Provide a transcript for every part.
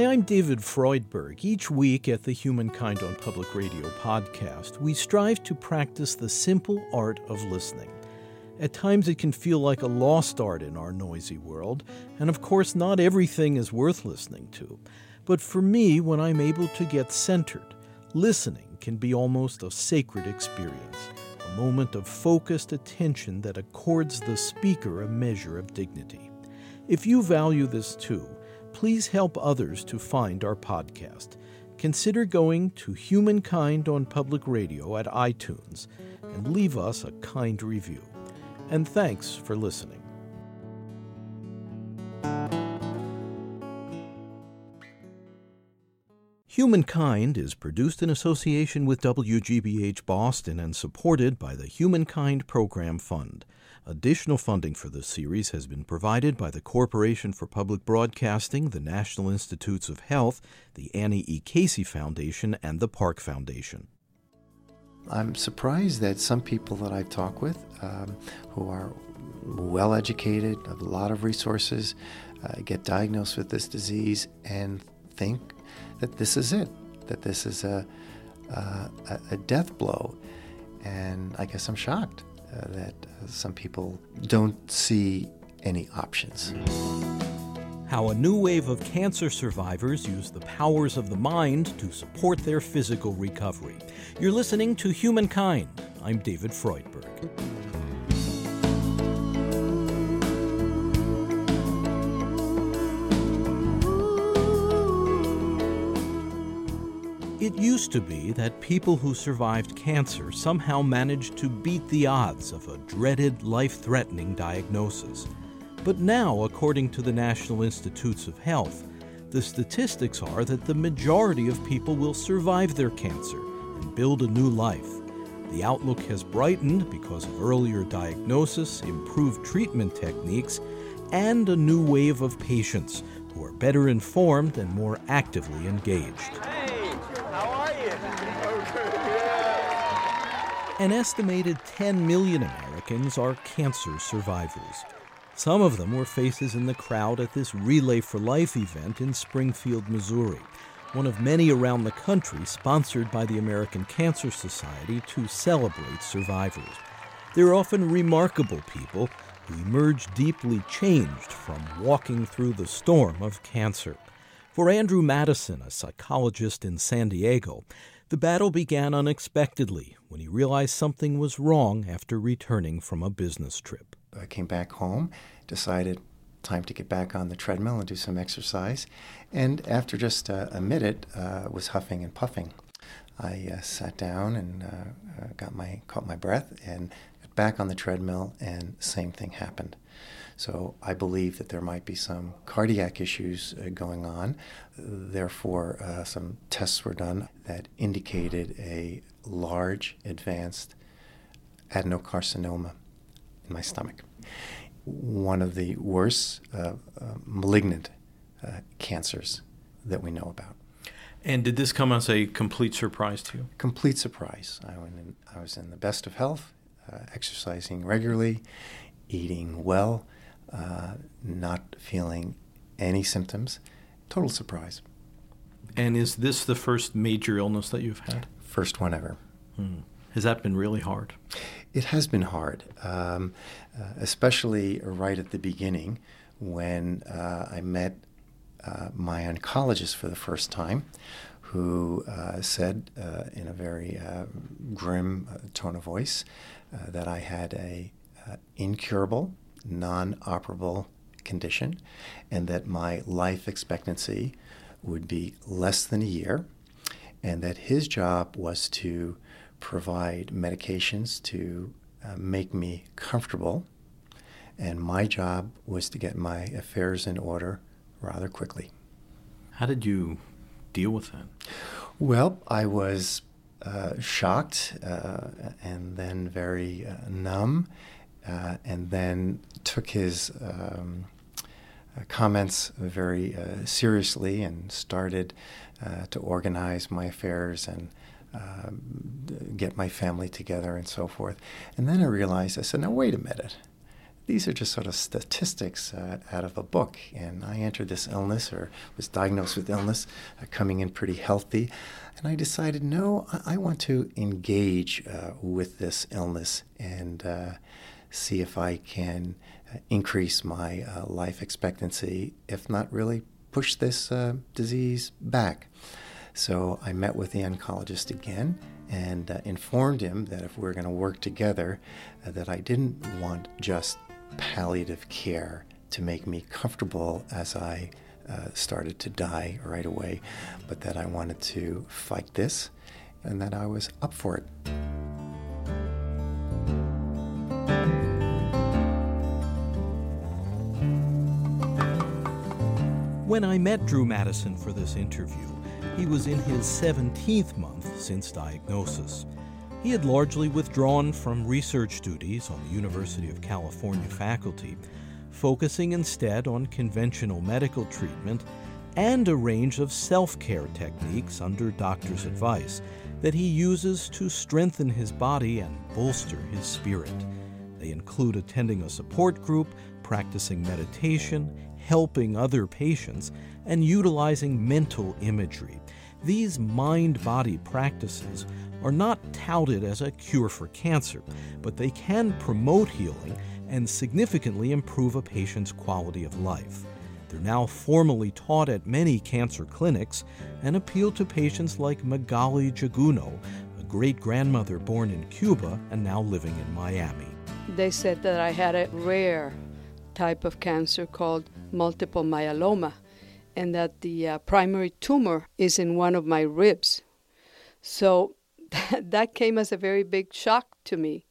Hi, I'm David Freudberg. Each week at the Humankind on Public Radio podcast, we strive to practice the simple art of listening. At times, it can feel like a lost art in our noisy world, and of course, not everything is worth listening to. But for me, when I'm able to get centered, listening can be almost a sacred experience, a moment of focused attention that accords the speaker a measure of dignity. If you value this too, please help others to find our podcast. Consider going to Humankind on Public Radio at iTunes and leave us a kind review. And thanks for listening. Humankind is produced in association with WGBH Boston and supported by the Humankind Program Fund. Additional funding for this series has been provided by the Corporation for Public Broadcasting, the National Institutes of Health, the Annie E. Casey Foundation, and the Park Foundation. I'm surprised that some people that I talk with um, who are well educated, have a lot of resources, uh, get diagnosed with this disease and think that this is it, that this is a, uh, a death blow. And I guess I'm shocked uh, that uh, some people don't see any options. How a new wave of cancer survivors use the powers of the mind to support their physical recovery. You're listening to Humankind. I'm David Freudberg. It used to be that people who survived cancer somehow managed to beat the odds of a dreaded, life threatening diagnosis. But now, according to the National Institutes of Health, the statistics are that the majority of people will survive their cancer and build a new life. The outlook has brightened because of earlier diagnosis, improved treatment techniques, and a new wave of patients who are better informed and more actively engaged. An estimated 10 million Americans are cancer survivors. Some of them were faces in the crowd at this Relay for Life event in Springfield, Missouri, one of many around the country sponsored by the American Cancer Society to celebrate survivors. They're often remarkable people who emerge deeply changed from walking through the storm of cancer. For Andrew Madison, a psychologist in San Diego, the battle began unexpectedly when he realized something was wrong after returning from a business trip. I came back home, decided time to get back on the treadmill and do some exercise, and after just uh, a minute, uh, was huffing and puffing. I uh, sat down and uh, uh, got my caught my breath and got back on the treadmill, and same thing happened. So I believe that there might be some cardiac issues uh, going on. Therefore, uh, some tests were done that indicated a large, advanced adenocarcinoma in my stomach. One of the worst uh, uh malignant uh, cancers that we know about. And did this come as a complete surprise to you? Complete surprise. I, in, I was in the best of health, uh, exercising regularly, eating well, uh, not feeling any symptoms. Total surprise. And is this the first major illness that you've had? First one ever. Hmm. Has that been really hard? It has been hard, um, uh, especially right at the beginning when uh, I met uh, my oncologist for the first time, who uh, said uh, in a very uh, grim tone of voice that I had a incurable non operable condition, and that my life expectancy would be less than a year, and that his job was to provide medications to uh, make me comfortable, and my job was to get my affairs in order rather quickly. How did you deal with that? Well, I was uh, shocked uh, and then very uh, numb uh, and then took his um, uh, comments very uh, seriously and started uh, to organize my affairs and um, get my family together and so forth. And then I realized, I said, now wait a minute. these are just sort of statistics uh, out of a book. And I entered this illness or was diagnosed with illness, uh, coming in pretty healthy. And I decided, no, I, I want to engage uh, with this illness and see if I can uh, increase my uh, life expectancy, if not really push this disease back. So I met with the oncologist again and uh, informed him that if we were going to work together, uh, that I didn't want just palliative care to make me comfortable as I uh, started to die right away, but that I wanted to fight this and that I was up for it. When I met Drew Madison for this interview, he was in his 17th month since diagnosis. He had largely withdrawn from research duties on the University of California faculty, focusing instead on conventional medical treatment and a range of self care techniques under doctor's advice that he uses to strengthen his body and bolster his spirit. They include attending a support group, practicing meditation, helping other patients, and utilizing mental imagery. These mind body practices are not touted as a cure for cancer, but they can promote healing and significantly improve a patient's quality of life. They're now formally taught at many cancer clinics and appeal to patients like Magali Jaguno, a great grandmother born in Cuba and now living in Miami. They said that I had a rare type of cancer called multiple myeloma and that the uh, primary tumor is in one of my ribs. So that came as a very big shock to me.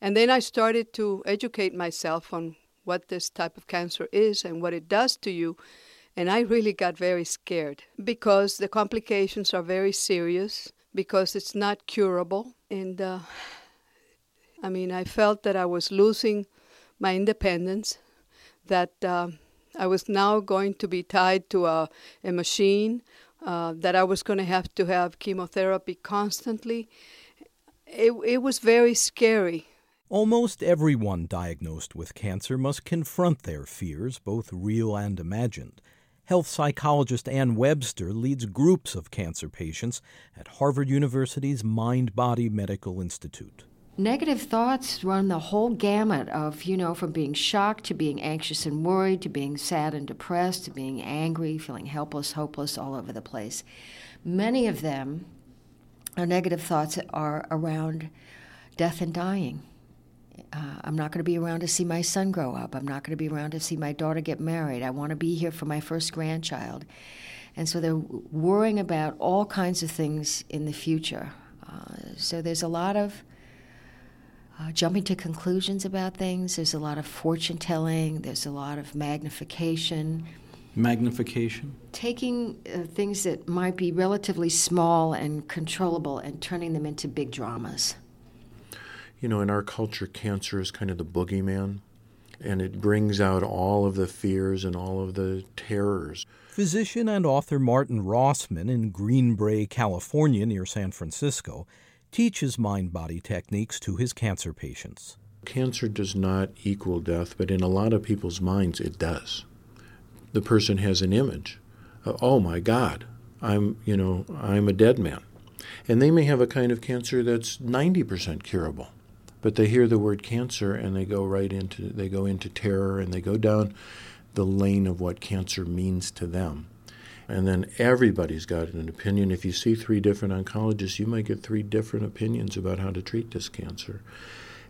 And then I started to educate myself on what this type of cancer is and what it does to you. And I really got very scared because the complications are very serious, because it's not curable. And uh, I mean, I felt that I was losing my independence, that. Uh, I was now going to be tied to a, a machine, uh, that I was going to have to have chemotherapy constantly. It, it was very scary. Almost everyone diagnosed with cancer must confront their fears, both real and imagined. Health psychologist Ann Webster leads groups of cancer patients at Harvard University's Mind Body Medical Institute negative thoughts run the whole gamut of, you know, from being shocked to being anxious and worried to being sad and depressed to being angry, feeling helpless, hopeless, all over the place. Many of them are negative thoughts that are around death and dying. Uh, I'm not going to be around to see my son grow up. I'm not going to be around to see my daughter get married. I want to be here for my first grandchild. And so they're worrying about all kinds of things in the future. Uh, so there's a lot of uh, jumping to conclusions about things. There's a lot of fortune telling, there's a lot of magnification. Magnification? Taking uh, things that might be relatively small and controllable and turning them into big dramas. You know, in our culture, cancer is kind of the boogeyman, and it brings out all of the fears and all of the terrors. Physician and author Martin Rossman in Greenbrae, California, near San Francisco, teaches mind body techniques to his cancer patients. Cancer does not equal death, but in a lot of people's minds it does. The person has an image. Of, oh my God, I'm, you know, I'm a dead man. And they may have a kind of cancer that's 90% curable. But they hear the word cancer and they go right into they go into terror and they go down the lane of what cancer means to them. And then everybody's got an opinion. If you see three different oncologists, you might get three different opinions about how to treat this cancer.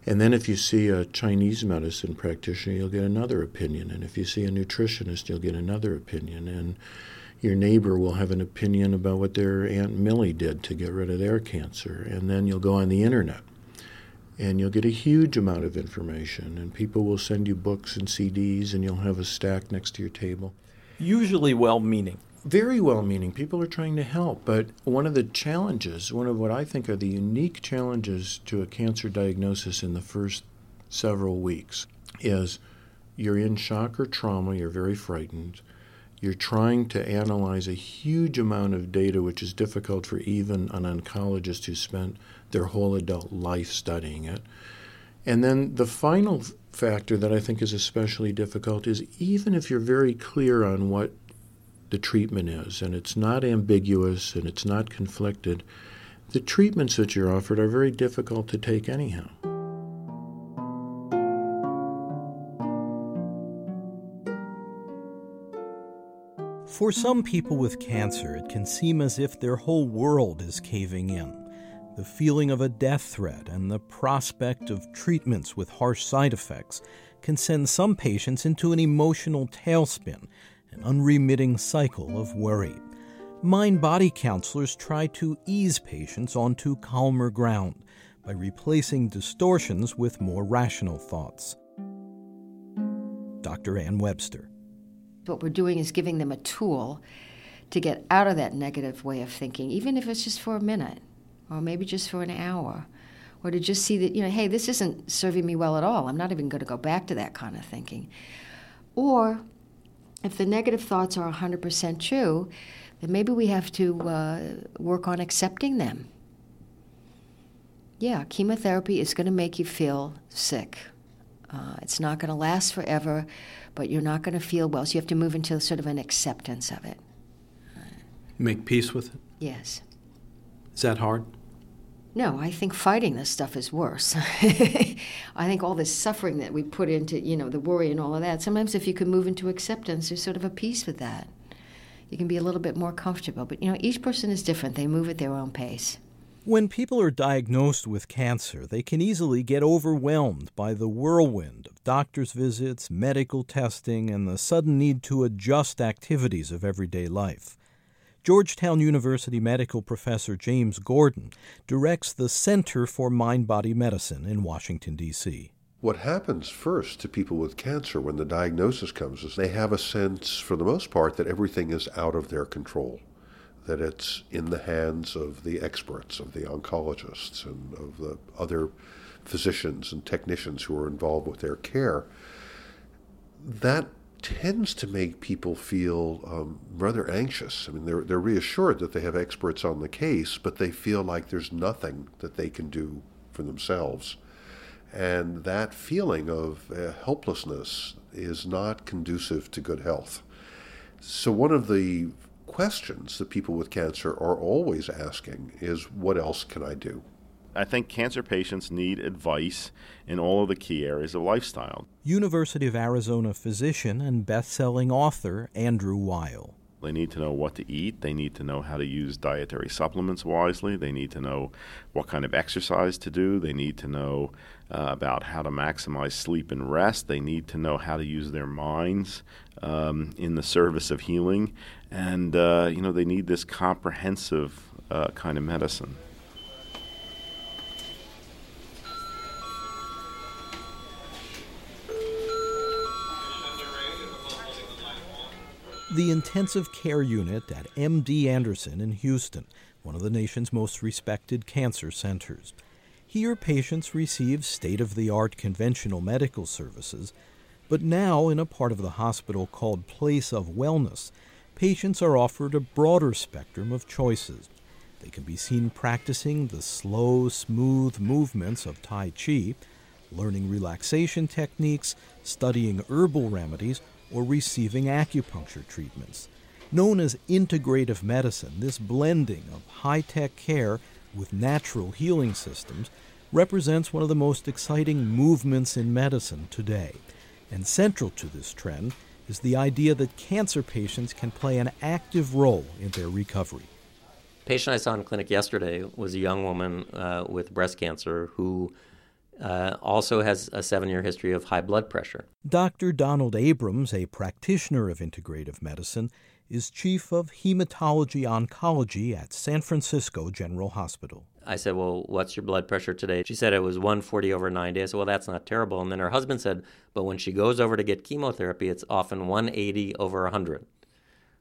And then if you see a Chinese medicine practitioner, you'll get another opinion. And if you see a nutritionist, you'll get another opinion. And your neighbor will have an opinion about what their Aunt Millie did to get rid of their cancer. And then you'll go on the internet and you'll get a huge amount of information. And people will send you books and CDs, and you'll have a stack next to your table. Usually well meaning very well meaning. People are trying to help. But one of the challenges, one of what I think are the unique challenges to a cancer diagnosis in the first several weeks, is you're in shock or trauma, you're very frightened. You're trying to analyze a huge amount of data, which is difficult for even an oncologist who spent their whole adult life studying it. And then the final factor that I think is especially difficult is even if you're very clear on what the treatment is and it's not ambiguous and it's not conflicted, the treatments that you're offered are very difficult to take anyhow. For some people with cancer, it can seem as if their whole world is caving in. The feeling of a death threat and the prospect of treatments with harsh side effects can send some patients into an emotional tailspin, an unremitting cycle of worry. Mind body counselors try to ease patients onto calmer ground by replacing distortions with more rational thoughts. Dr. Ann Webster. What we're doing is giving them a tool to get out of that negative way of thinking, even if it's just for a minute or maybe just for an hour, or to just see that, you know, hey, this isn't serving me well at all. I'm not even going to go back to that kind of thinking. Or if the negative thoughts are 100% true, then maybe we have to uh, work on accepting them. Yeah, chemotherapy is going to make you feel sick. Uh, it's not going to last forever, but you're not going to feel well. So you have to move into sort of an acceptance of it. Make peace with it? Yes. Is that hard? No, I think fighting this stuff is worse. I think all this suffering that we put into, you know, the worry and all of that, sometimes if you can move into acceptance, there's sort of a peace with that. You can be a little bit more comfortable. But, you know, each person is different. They move at their own pace. When people are diagnosed with cancer, they can easily get overwhelmed by the whirlwind of doctor's visits, medical testing, and the sudden need to adjust activities of everyday life. Georgetown University medical professor James Gordon directs the Center for Mind Body Medicine in Washington, D.C. What happens first to people with cancer when the diagnosis comes is they have a sense, for the most part, that everything is out of their control, that it's in the hands of the experts, of the oncologists, and of the other physicians and technicians who are involved with their care. That tends to make people feel um, rather anxious. I mean, they're, they're reassured that they have experts on the case, but they feel like there's nothing that they can do for themselves. And that feeling of uh, helplessness is not conducive to good health. So, one of the questions that people with cancer are always asking is what else can I do? I think cancer patients need advice in all of the key areas of lifestyle. University of Arizona physician and best-selling author Andrew Weil. They need to know what to eat. They need to know how to use dietary supplements wisely. They need to know what kind of exercise to do. They need to know uh, about how to maximize sleep and rest. They need to know how to use their minds um, in the service of healing. And, uh, you know, they need this comprehensive uh, kind of medicine. The intensive care unit at MD Anderson in Houston, one of the nation's most respected cancer centers. Here, patients receive state of the art conventional medical services, but now, in a part of the hospital called Place of Wellness, patients are offered a broader spectrum of choices. They can be seen practicing the slow, smooth movements of Tai Chi, learning relaxation techniques, studying herbal remedies, or receiving acupuncture treatments. Known as integrative medicine, this blending of high tech care with natural healing systems represents one of the most exciting movements in medicine today. And central to this trend is the idea that cancer patients can play an active role in their recovery. The patient I saw in clinic yesterday was a young woman uh, with breast cancer who uh, also has a seven year history of high blood pressure. Dr. Donald Abrams, a practitioner of integrative medicine, is chief of hematology oncology at San Francisco General Hospital. I said, Well, what's your blood pressure today? She said it was 140 over 90. I said, Well, that's not terrible. And then her husband said, But when she goes over to get chemotherapy, it's often 180 over 100.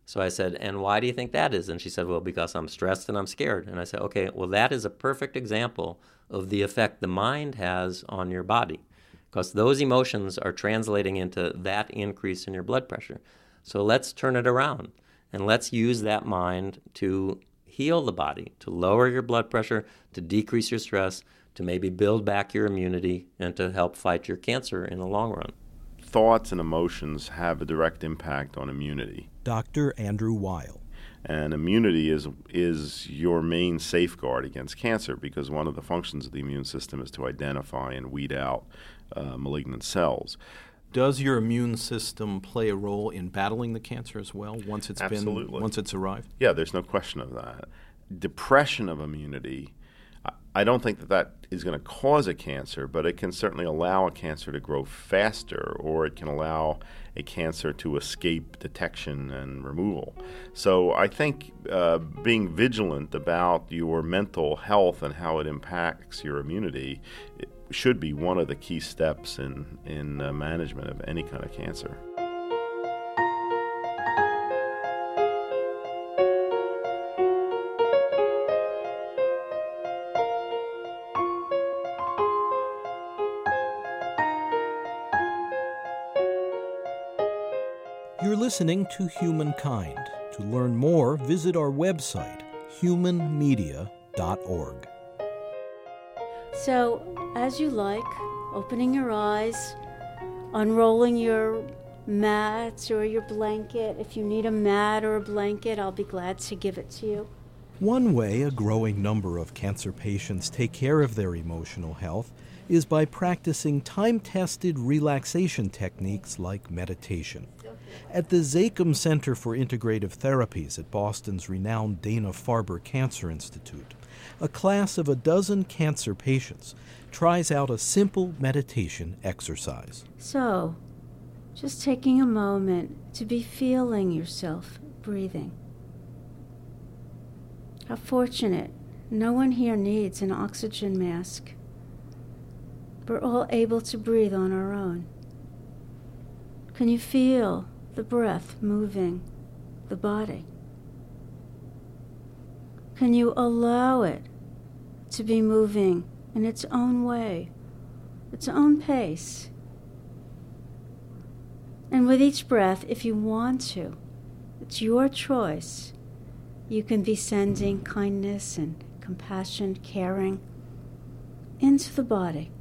So I said, And why do you think that is? And she said, Well, because I'm stressed and I'm scared. And I said, Okay, well, that is a perfect example of the effect the mind has on your body because those emotions are translating into that increase in your blood pressure. So let's turn it around and let's use that mind to heal the body, to lower your blood pressure, to decrease your stress, to maybe build back your immunity and to help fight your cancer in the long run. Thoughts and emotions have a direct impact on immunity. Dr. Andrew Weil. And immunity is is your main safeguard against cancer because one of the functions of the immune system is to identify and weed out uh, malignant cells. Does your immune system play a role in battling the cancer as well once it's Absolutely. been once it's arrived? Yeah, there's no question of that. Depression of immunity I don't think that that is going to cause a cancer, but it can certainly allow a cancer to grow faster, or it can allow a cancer to escape detection and removal. So I think uh, being vigilant about your mental health and how it impacts your immunity should be one of the key steps in in uh, management of any kind of cancer. Listening to Humankind. To learn more, visit our website, humanmedia.org. So, as you like, opening your eyes, unrolling your mats or your blanket. If you need a mat or a blanket, I'll be glad to give it to you. One way a growing number of cancer patients take care of their emotional health is by practicing time tested relaxation techniques like meditation. At the Zakim Center for Integrative Therapies at Boston's renowned Dana Farber Cancer Institute, a class of a dozen cancer patients tries out a simple meditation exercise. So, just taking a moment to be feeling yourself breathing. How fortunate. No one here needs an oxygen mask. We're all able to breathe on our own. Can you feel the breath moving the body? Can you allow it to be moving in its own way, its own pace? And with each breath, if you want to, it's your choice. You can be sending kindness and compassion, caring into the body.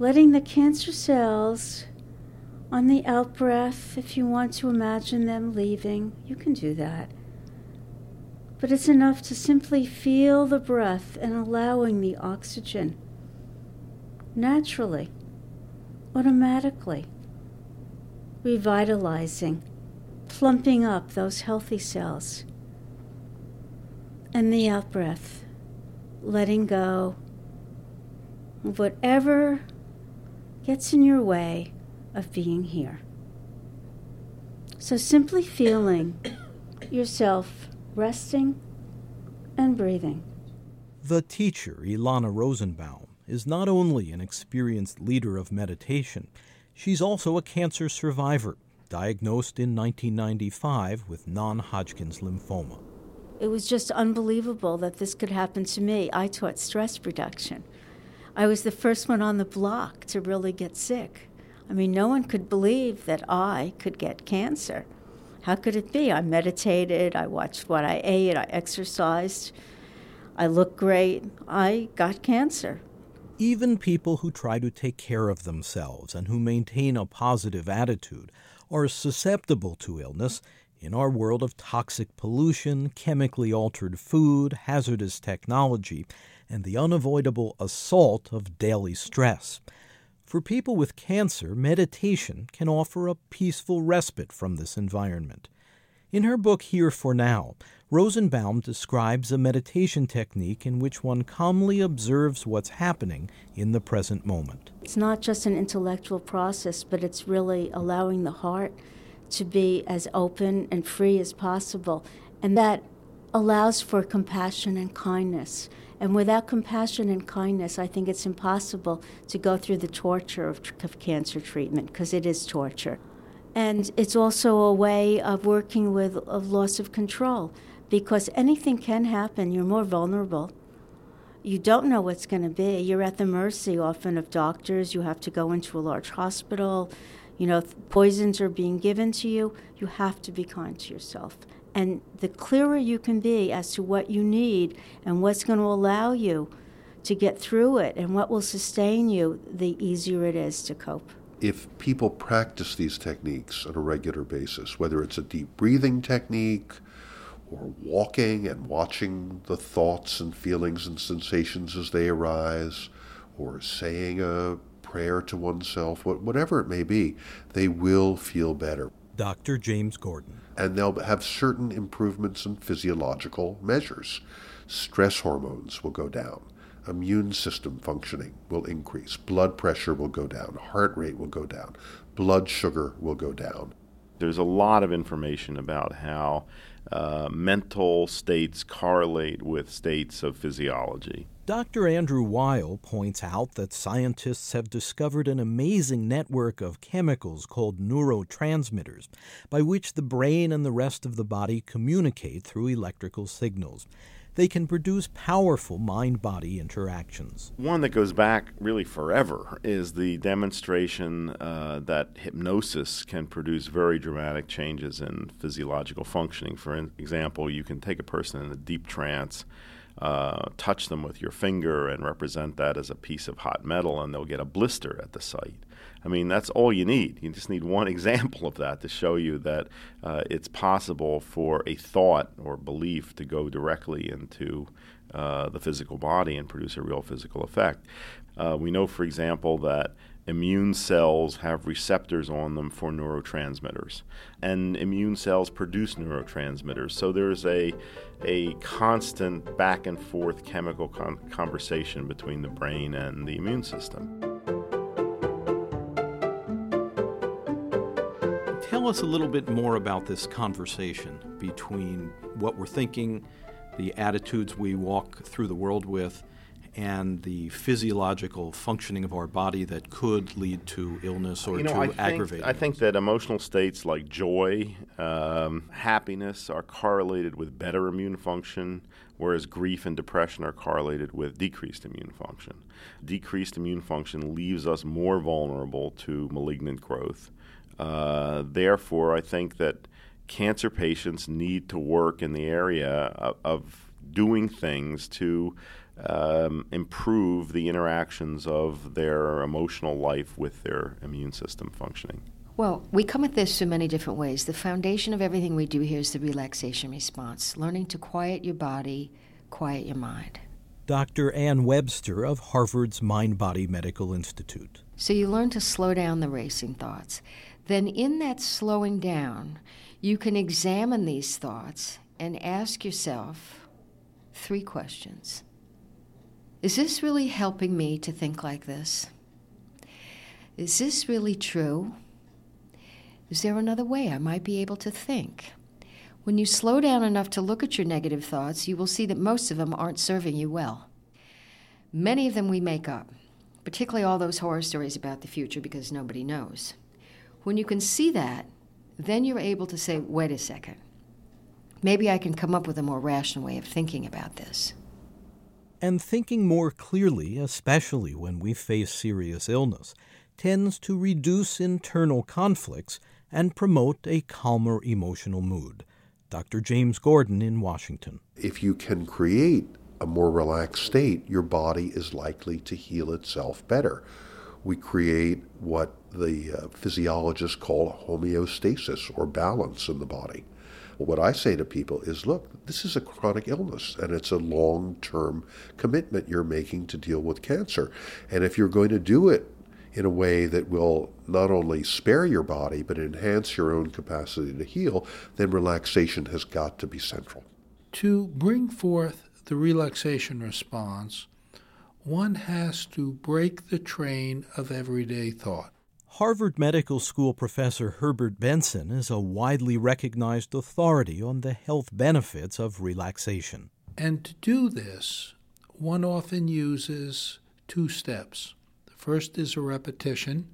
Letting the cancer cells on the out breath, if you want to imagine them leaving, you can do that. But it's enough to simply feel the breath and allowing the oxygen naturally, automatically, revitalizing, plumping up those healthy cells. And the out breath, letting go of whatever gets in your way of being here. So simply feeling yourself resting and breathing. The teacher, Elana Rosenbaum, is not only an experienced leader of meditation, she's also a cancer survivor, diagnosed in 1995 with non Hodgkin's lymphoma. It was just unbelievable that this could happen to me. I taught stress reduction. I was the first one on the block to really get sick. I mean, no one could believe that I could get cancer. How could it be? I meditated, I watched what I ate, I exercised, I looked great. I got cancer. Even people who try to take care of themselves and who maintain a positive attitude are susceptible to illness in our world of toxic pollution, chemically altered food, hazardous technology, and the unavoidable assault of daily stress. For people with cancer, meditation can offer a peaceful respite from this environment. In her book Here for Now, Rosenbaum describes a meditation technique in which one calmly observes what's happening in the present moment. It's not just an intellectual process, but it's really allowing the heart to be as open and free as possible. And that allows for compassion and kindness. And without compassion and kindness, I think it's impossible to go through the torture of, of cancer treatment because it is torture. And it's also a way of working with a loss of control because anything can happen. You're more vulnerable. You don't know what's going to be. You're at the mercy often of doctors. You have to go into a large hospital. You know, poisons are being given to you. You have to be kind to yourself. And the clearer you can be as to what you need and what's going to allow you to get through it. And what will sustain you, the easier it is to cope. If people practice these techniques on a regular basis, whether it's a deep breathing technique, or walking and watching the thoughts and feelings and sensations as they arise, or saying a prayer to oneself, whatever it may be, they will feel better. Dr. James Gordon. And they'll have certain improvements in physiological measures. Stress hormones will go down. Immune system functioning will increase. Blood pressure will go down. Heart rate will go down. Blood sugar will go down. There's a lot of information about how uh, mental states correlate with states of physiology. Dr. Andrew Weil points out that scientists have discovered an amazing network of chemicals called neurotransmitters, by which the brain and the rest of the body communicate through electrical signals. They can produce powerful mind body interactions. One that goes back really forever is the demonstration uh, that hypnosis can produce very dramatic changes in physiological functioning. For example, you can take a person in a deep trance uh, touch them with your finger and represent that as a piece of hot metal, and they'll get a blister at the site. I mean, that's all you need. You just need one example of that to show you that uh, it's possible for a thought or belief to go directly into uh, the physical body and produce a real physical effect. Uh, we know, for example, that immune cells have receptors on them for neurotransmitters, and immune cells produce neurotransmitters. So there's a a constant back and forth chemical con- conversation between the brain and the immune system. Us a little bit more about this conversation between what we're thinking, the attitudes we walk through the world with, and the physiological functioning of our body that could lead to illness or you know, to I think. I think that emotional states like joy, um, happiness are correlated with better immune function, whereas grief and depression are correlated with decreased immune function. Decreased immune function leaves us more vulnerable to malignant growth. Uh, therefore, I think that cancer patients need to work in the area of, of doing things to um, improve the interactions of their emotional life with their immune system functioning? Well, we come at this in many different ways. The foundation of everything we do here is the relaxation response, learning to quiet your body, quiet your mind. Dr. Ann Webster of Harvard's Mind Body Medical Institute. So you learn to slow down the racing thoughts. Then, in that slowing down, you can examine these thoughts and ask yourself three questions is this really helping me to think like this? Is this really true? Is there another way I might be able to think? When you slow down enough to look at your negative thoughts, you will see that most of them aren't serving you well. Many of them we make up, particularly all those horror stories about the future because nobody knows. When you can see that, then you're able to say, wait a second, maybe I can come up with a more rational way of thinking about this and thinking more clearly, especially when we face serious illness, tends to reduce internal conflicts and promote a calmer emotional mood. Dr. James Gordon in Washington. If you can create a more relaxed state, your body is likely to heal itself better. We create what the uh, physiologists call homeostasis or balance in the body. What I say to people is look, this is a chronic illness and it's a long term commitment you're making to deal with cancer. And if you're going to do it in a way that will not only spare your body but enhance your own capacity to heal, then relaxation has got to be central. To bring forth the relaxation response, one has to break the train of everyday thought. Harvard Medical School professor Herbert Benson is a widely recognized authority on the health benefits of relaxation. And to do this, one often uses two steps. The first is a repetition,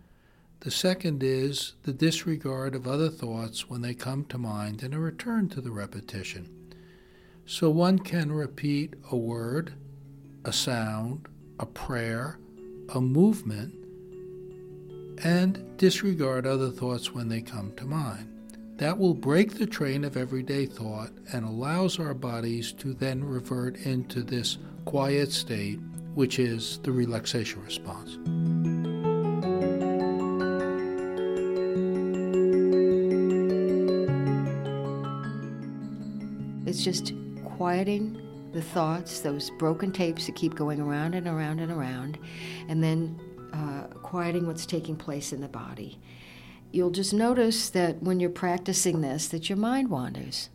the second is the disregard of other thoughts when they come to mind and a return to the repetition. So one can repeat a word, a sound, a prayer, a movement and disregard other thoughts when they come to mind. That will break the train of everyday thought and allows our bodies to then revert into this quiet state which is the relaxation response. It's just quieting the thoughts, those broken tapes that keep going around and around and around, and then uh, quieting what's taking place in the body. You'll just notice that when you're practicing this, that your mind wanders,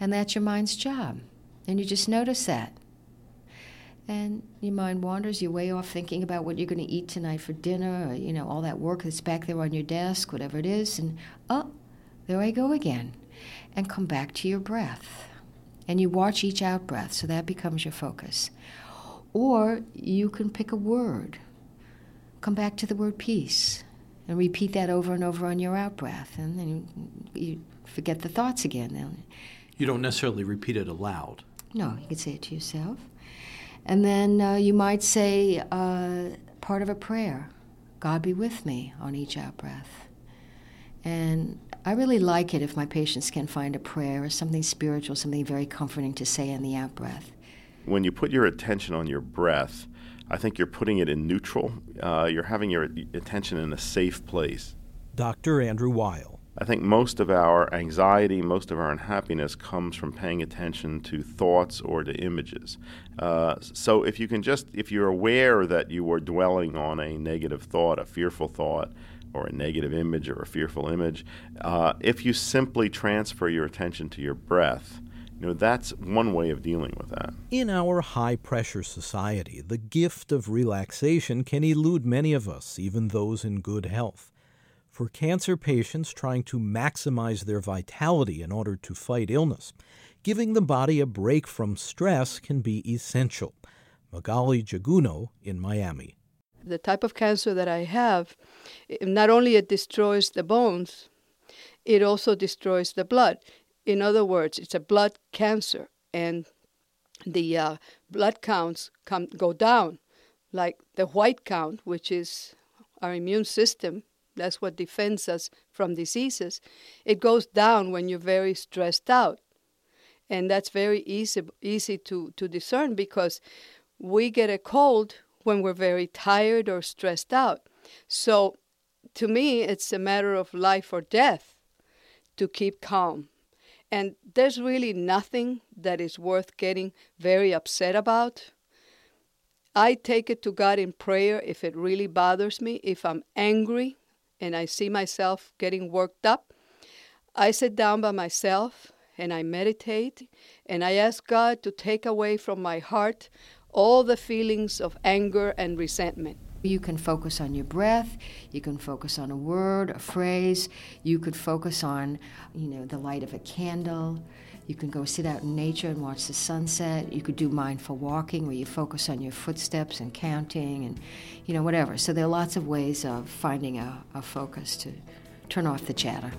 and that's your mind's job. And you just notice that. And your mind wanders, you're way off thinking about what you're going to eat tonight for dinner, or, you know, all that work that's back there on your desk, whatever it is, and oh, there I go again. And come back to your breath and you watch each out breath, so that becomes your focus. Or you can pick a word, come back to the word peace, and repeat that over and over on your out breath, and then you forget the thoughts again. You don't necessarily repeat it aloud. No, you could say it to yourself. And then uh, you might say uh, part of a prayer God be with me on each out breath. And I really like it if my patients can find a prayer or something spiritual, something very comforting to say in the out breath. When you put your attention on your breath, I think you're putting it in neutral. Uh, you're having your attention in a safe place. Dr. Andrew Weil. I think most of our anxiety, most of our unhappiness comes from paying attention to thoughts or to images. Uh, so if you can just, if you're aware that you are dwelling on a negative thought, a fearful thought, or a negative image or a fearful image, uh, if you simply transfer your attention to your breath, you know, that's one way of dealing with that. In our high pressure society, the gift of relaxation can elude many of us, even those in good health. For cancer patients trying to maximize their vitality in order to fight illness, giving the body a break from stress can be essential. Magali Jaguno in Miami the type of cancer that I have, not only it destroys the bones, it also destroys the blood. In other words, it's a blood cancer, and the uh, blood counts come go down, like the white count, which is our immune system. That's what defends us from diseases. It goes down when you're very stressed out, and that's very easy easy to to discern because we get a cold when we're very tired or stressed out. So to me, it's a matter of life or death to keep calm. And there's really nothing that is worth getting very upset about. I take it to God in prayer if it really bothers me, if I'm angry and I see myself getting worked up. I sit down by myself and I meditate and I ask God to take away from my heart all the feelings of anger and resentment. You can focus on your breath, you can focus on a word, a phrase, you could focus on, you know, the light of a candle. You can go sit out in nature and watch the sunset. You could do mindful walking where you focus on your footsteps and counting and, you know, whatever. So there are lots of ways of finding a, a focus to turn off the chatter.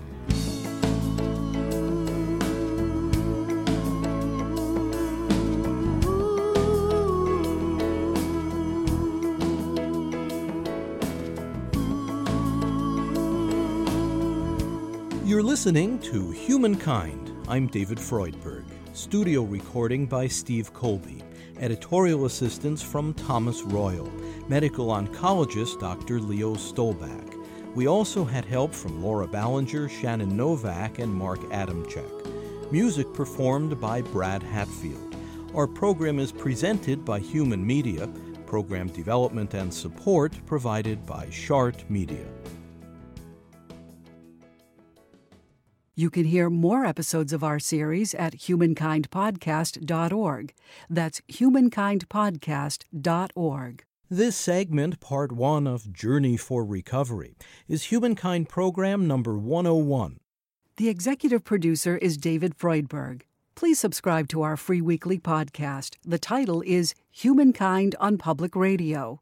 Listening to Humankind. I'm David Freudberg. Studio recording by Steve Colby. Editorial assistance from Thomas Royal. Medical oncologist Dr. Leo Stolbach. We also had help from Laura Ballinger, Shannon Novak, and Mark Adamczyk. Music performed by Brad Hatfield. Our program is presented by Human Media. Program development and support provided by Shart Media. You can hear more episodes of our series at humankindpodcast.org. That's humankindpodcast.org. This segment, part one of Journey for Recovery, is Humankind Program number 101. The executive producer is David Freudberg. Please subscribe to our free weekly podcast. The title is Humankind on Public Radio.